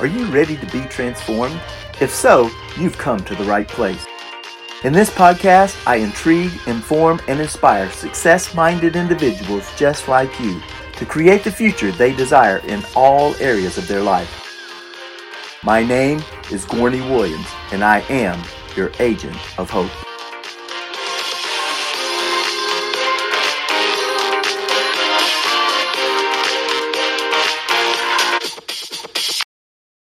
Are you ready to be transformed? If so, you've come to the right place. In this podcast, I intrigue, inform, and inspire success minded individuals just like you to create the future they desire in all areas of their life. My name is Gorney Williams, and I am your agent of hope.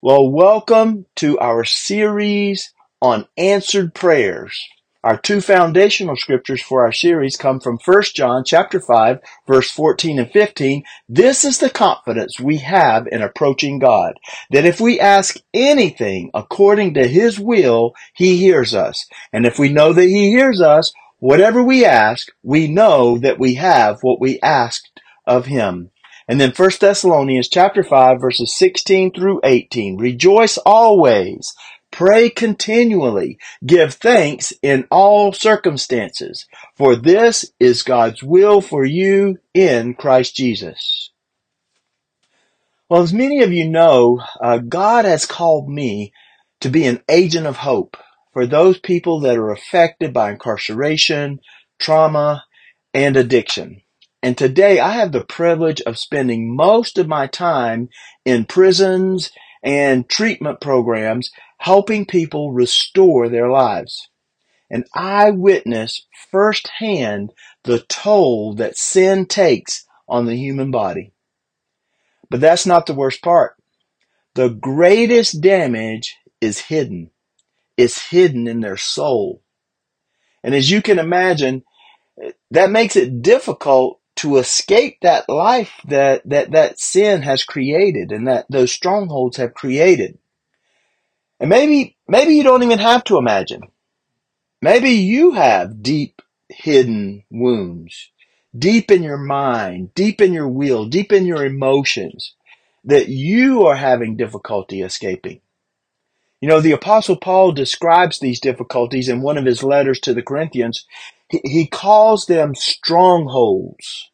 Well, welcome to our series on answered prayers. Our two foundational scriptures for our series come from 1 John chapter 5 verse 14 and 15. This is the confidence we have in approaching God, that if we ask anything according to His will, He hears us. And if we know that He hears us, whatever we ask, we know that we have what we asked of Him. And then 1 Thessalonians chapter 5 verses 16 through 18. Rejoice always. Pray continually. Give thanks in all circumstances. For this is God's will for you in Christ Jesus. Well, as many of you know, uh, God has called me to be an agent of hope for those people that are affected by incarceration, trauma, and addiction. And today I have the privilege of spending most of my time in prisons and treatment programs helping people restore their lives. And I witness firsthand the toll that sin takes on the human body. But that's not the worst part. The greatest damage is hidden. It's hidden in their soul. And as you can imagine, that makes it difficult to escape that life that, that, that sin has created and that those strongholds have created. And maybe, maybe you don't even have to imagine. Maybe you have deep hidden wounds, deep in your mind, deep in your will, deep in your emotions that you are having difficulty escaping. You know, the apostle Paul describes these difficulties in one of his letters to the Corinthians. He, calls them strongholds.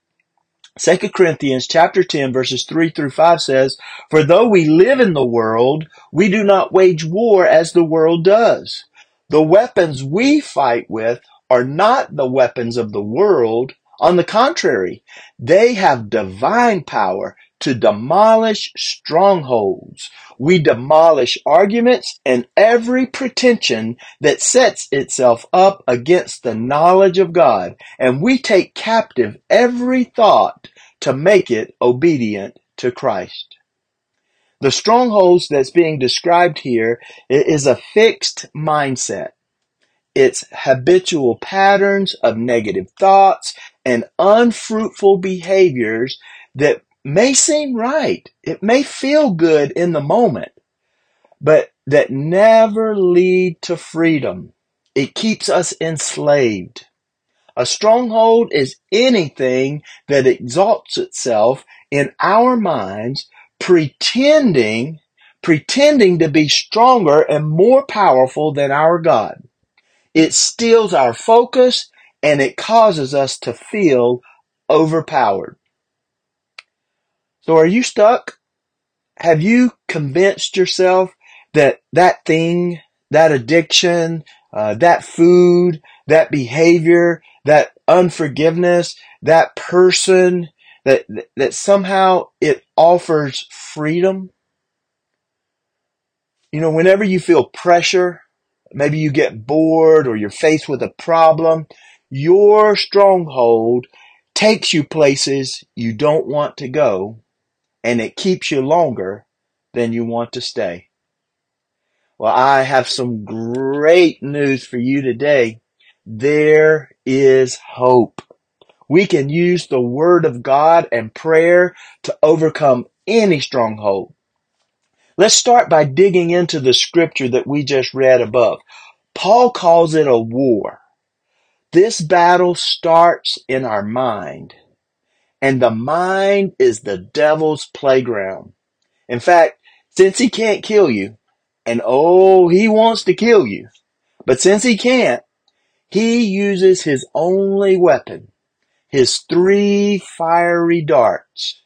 2 Corinthians chapter 10 verses 3 through 5 says, For though we live in the world, we do not wage war as the world does. The weapons we fight with are not the weapons of the world. On the contrary, they have divine power to demolish strongholds. We demolish arguments and every pretension that sets itself up against the knowledge of God, and we take captive every thought to make it obedient to Christ. The strongholds that's being described here is a fixed mindset. It's habitual patterns of negative thoughts and unfruitful behaviors that may seem right. It may feel good in the moment, but that never lead to freedom. It keeps us enslaved. A stronghold is anything that exalts itself in our minds, pretending, pretending to be stronger and more powerful than our God. It steals our focus and it causes us to feel overpowered. So are you stuck? Have you convinced yourself that that thing, that addiction, uh, that food, that behavior, that unforgiveness, that person, that, that somehow it offers freedom? You know, whenever you feel pressure, maybe you get bored or you're faced with a problem, your stronghold takes you places you don't want to go and it keeps you longer than you want to stay. Well, I have some great news for you today. There is hope. We can use the word of God and prayer to overcome any stronghold. Let's start by digging into the scripture that we just read above. Paul calls it a war. This battle starts in our mind. And the mind is the devil's playground. In fact, since he can't kill you, and oh, he wants to kill you, but since he can't, he uses his only weapon, his three fiery darts.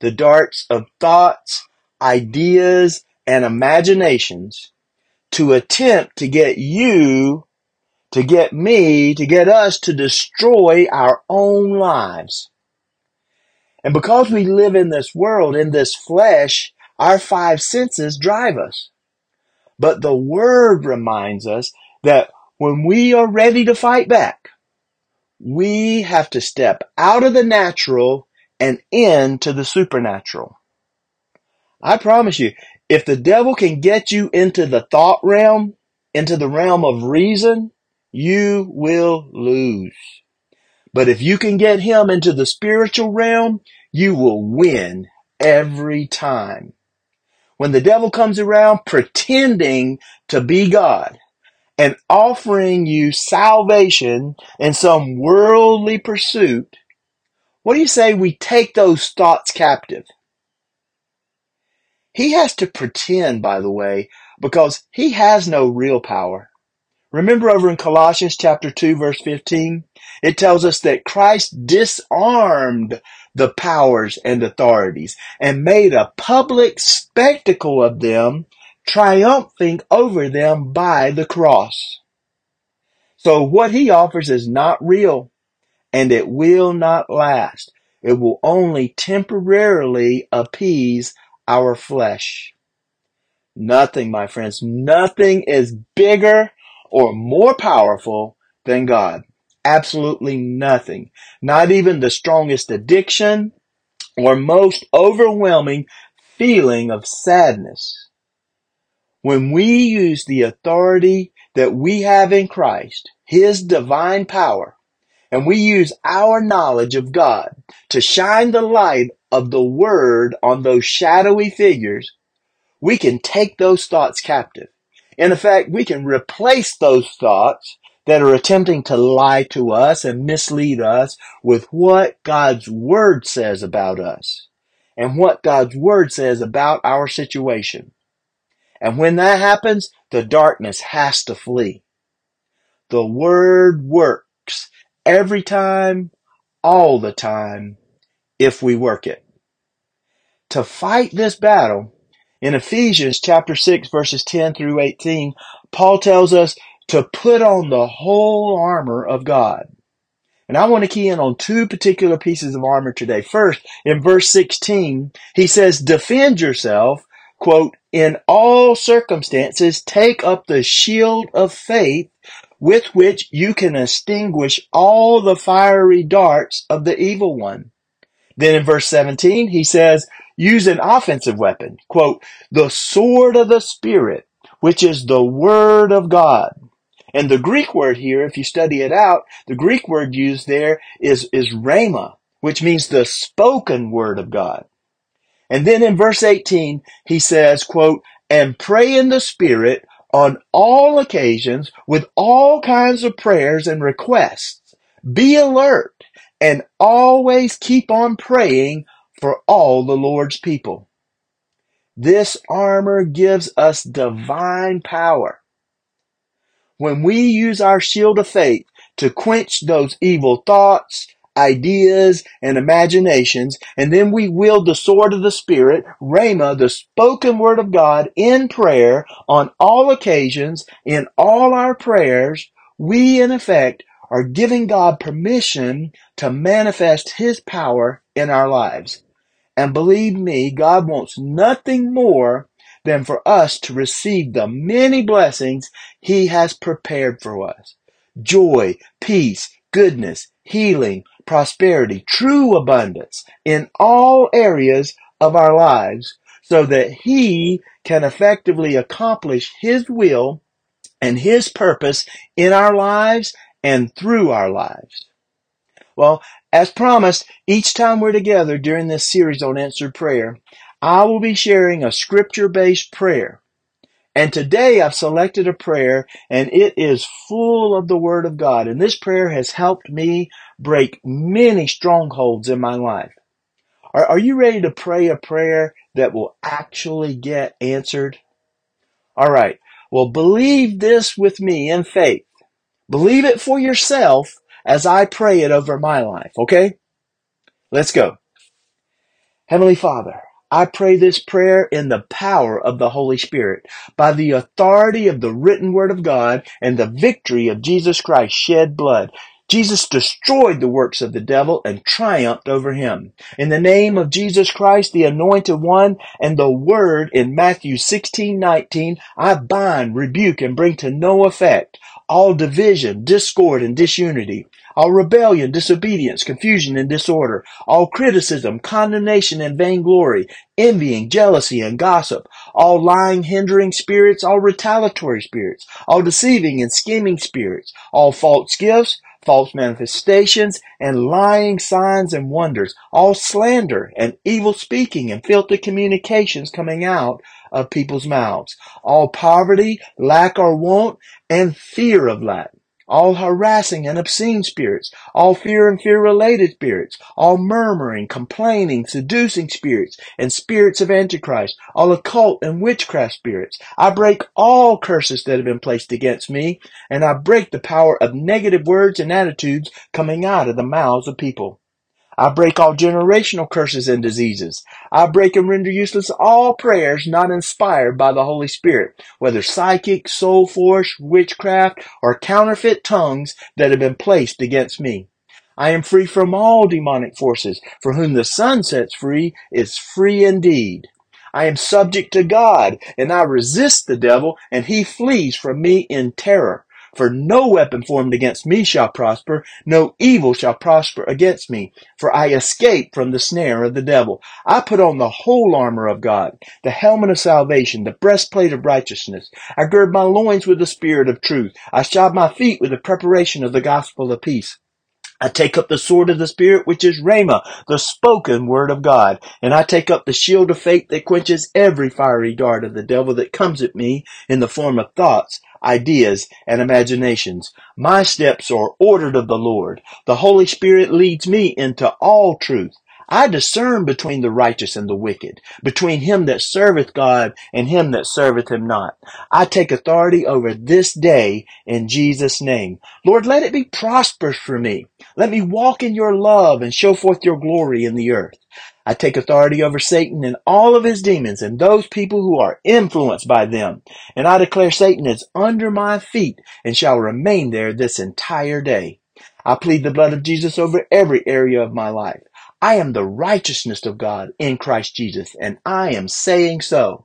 The darts of thoughts, ideas, and imaginations to attempt to get you, to get me, to get us to destroy our own lives. And because we live in this world, in this flesh, our five senses drive us. But the word reminds us that when we are ready to fight back, we have to step out of the natural and into the supernatural. I promise you, if the devil can get you into the thought realm, into the realm of reason, you will lose. But if you can get him into the spiritual realm, you will win every time. When the devil comes around pretending to be God and offering you salvation in some worldly pursuit, what do you say we take those thoughts captive? He has to pretend, by the way, because he has no real power. Remember over in Colossians chapter 2 verse 15, it tells us that Christ disarmed the powers and authorities and made a public spectacle of them, triumphing over them by the cross. So what he offers is not real and it will not last. It will only temporarily appease our flesh. Nothing, my friends, nothing is bigger or more powerful than God. Absolutely nothing. Not even the strongest addiction or most overwhelming feeling of sadness. When we use the authority that we have in Christ, His divine power, and we use our knowledge of God to shine the light of the Word on those shadowy figures, we can take those thoughts captive. In effect, we can replace those thoughts that are attempting to lie to us and mislead us with what God's Word says about us and what God's Word says about our situation. And when that happens, the darkness has to flee. The Word works every time, all the time, if we work it. To fight this battle, in Ephesians chapter 6 verses 10 through 18, Paul tells us to put on the whole armor of God. And I want to key in on two particular pieces of armor today. First, in verse 16, he says, defend yourself, quote, in all circumstances, take up the shield of faith with which you can extinguish all the fiery darts of the evil one. Then in verse 17, he says, use an offensive weapon, quote, the sword of the Spirit, which is the word of God. And the Greek word here, if you study it out, the Greek word used there is, is rhema, which means the spoken word of God. And then in verse 18, he says, quote, and pray in the Spirit on all occasions with all kinds of prayers and requests. Be alert and always keep on praying for all the Lord's people. This armor gives us divine power when we use our shield of faith to quench those evil thoughts, ideas, and imaginations, and then we wield the sword of the Spirit, Rhema, the spoken word of God, in prayer on all occasions, in all our prayers, we in effect are giving God permission to manifest His power in our lives. And believe me, God wants nothing more than for us to receive the many blessings He has prepared for us. Joy, peace, goodness, healing, prosperity, true abundance in all areas of our lives so that He can effectively accomplish His will and His purpose in our lives and through our lives. Well, as promised, each time we're together during this series on answered prayer, I will be sharing a scripture based prayer. And today I've selected a prayer and it is full of the Word of God. And this prayer has helped me break many strongholds in my life. Are, are you ready to pray a prayer that will actually get answered? All right. Well, believe this with me in faith. Believe it for yourself as I pray it over my life. Okay? Let's go. Heavenly Father, I pray this prayer in the power of the Holy Spirit, by the authority of the written word of God and the victory of Jesus Christ's shed blood. Jesus destroyed the works of the devil and triumphed over him. In the name of Jesus Christ, the anointed one, and the word in Matthew 16, 19, I bind, rebuke, and bring to no effect all division, discord, and disunity, all rebellion, disobedience, confusion, and disorder, all criticism, condemnation, and vainglory, envying, jealousy, and gossip, all lying, hindering spirits, all retaliatory spirits, all deceiving and scheming spirits, all false gifts, false manifestations, and lying signs and wonders, all slander and evil speaking and filthy communications coming out of people's mouths, all poverty, lack or want, and fear of lack all harassing and obscene spirits, all fear and fear related spirits, all murmuring, complaining, seducing spirits, and spirits of Antichrist, all occult and witchcraft spirits. I break all curses that have been placed against me, and I break the power of negative words and attitudes coming out of the mouths of people. I break all generational curses and diseases. I break and render useless all prayers not inspired by the Holy Spirit, whether psychic, soul force, witchcraft, or counterfeit tongues that have been placed against me. I am free from all demonic forces, for whom the Son sets free is free indeed. I am subject to God, and I resist the devil, and he flees from me in terror. For no weapon formed against me shall prosper, no evil shall prosper against me, for I escape from the snare of the devil. I put on the whole armor of God, the helmet of salvation, the breastplate of righteousness. I gird my loins with the spirit of truth. I shod my feet with the preparation of the gospel of peace. I take up the sword of the Spirit, which is Rhema, the spoken word of God. And I take up the shield of faith that quenches every fiery dart of the devil that comes at me in the form of thoughts, ideas, and imaginations. My steps are ordered of the Lord. The Holy Spirit leads me into all truth. I discern between the righteous and the wicked, between him that serveth God and him that serveth him not. I take authority over this day in Jesus' name. Lord, let it be prosperous for me. Let me walk in your love and show forth your glory in the earth. I take authority over Satan and all of his demons and those people who are influenced by them. And I declare Satan is under my feet and shall remain there this entire day. I plead the blood of Jesus over every area of my life. I am the righteousness of God in Christ Jesus, and I am saying so.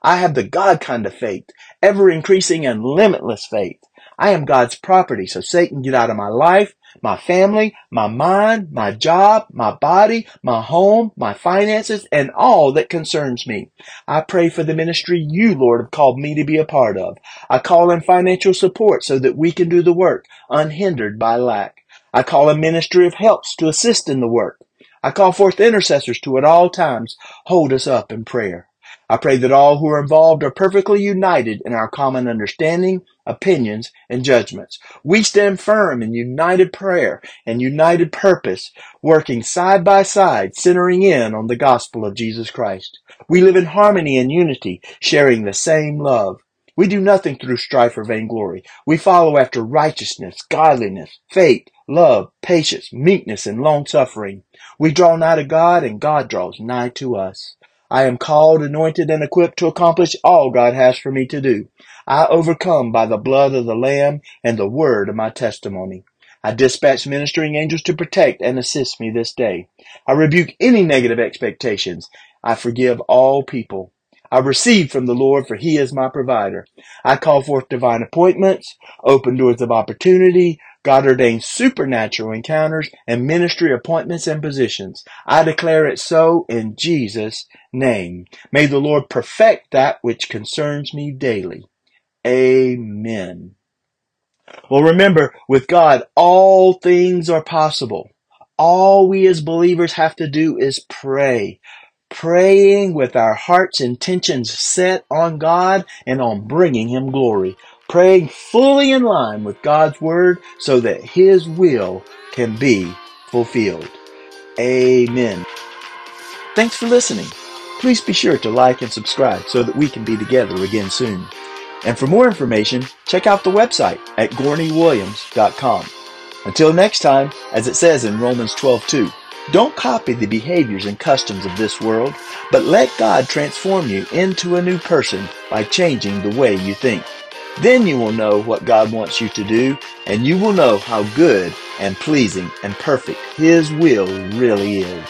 I have the God kind of faith, ever increasing and limitless faith. I am God's property, so Satan get out of my life, my family, my mind, my job, my body, my home, my finances, and all that concerns me. I pray for the ministry you, Lord, have called me to be a part of. I call in financial support so that we can do the work unhindered by lack. I call a ministry of helps to assist in the work. I call forth intercessors to at all times hold us up in prayer. I pray that all who are involved are perfectly united in our common understanding, opinions, and judgments. We stand firm in united prayer and united purpose, working side by side, centering in on the gospel of Jesus Christ. We live in harmony and unity, sharing the same love. We do nothing through strife or vainglory. We follow after righteousness, godliness, faith, love, patience, meekness, and long suffering. We draw nigh to God, and God draws nigh to us. I am called, anointed, and equipped to accomplish all God has for me to do. I overcome by the blood of the Lamb and the word of my testimony. I dispatch ministering angels to protect and assist me this day. I rebuke any negative expectations. I forgive all people. I receive from the Lord, for He is my provider. I call forth divine appointments, open doors of opportunity, God ordained supernatural encounters and ministry appointments and positions. I declare it so in Jesus' name. May the Lord perfect that which concerns me daily. Amen. Well, remember, with God, all things are possible. All we as believers have to do is pray praying with our heart's intentions set on God and on bringing Him glory. Praying fully in line with God's Word so that His will can be fulfilled. Amen. Thanks for listening. Please be sure to like and subscribe so that we can be together again soon. And for more information, check out the website at gorneywilliams.com. Until next time, as it says in Romans 12:2, Don't copy the behaviors and customs of this world, but let God transform you into a new person by changing the way you think. Then you will know what God wants you to do, and you will know how good and pleasing and perfect His will really is.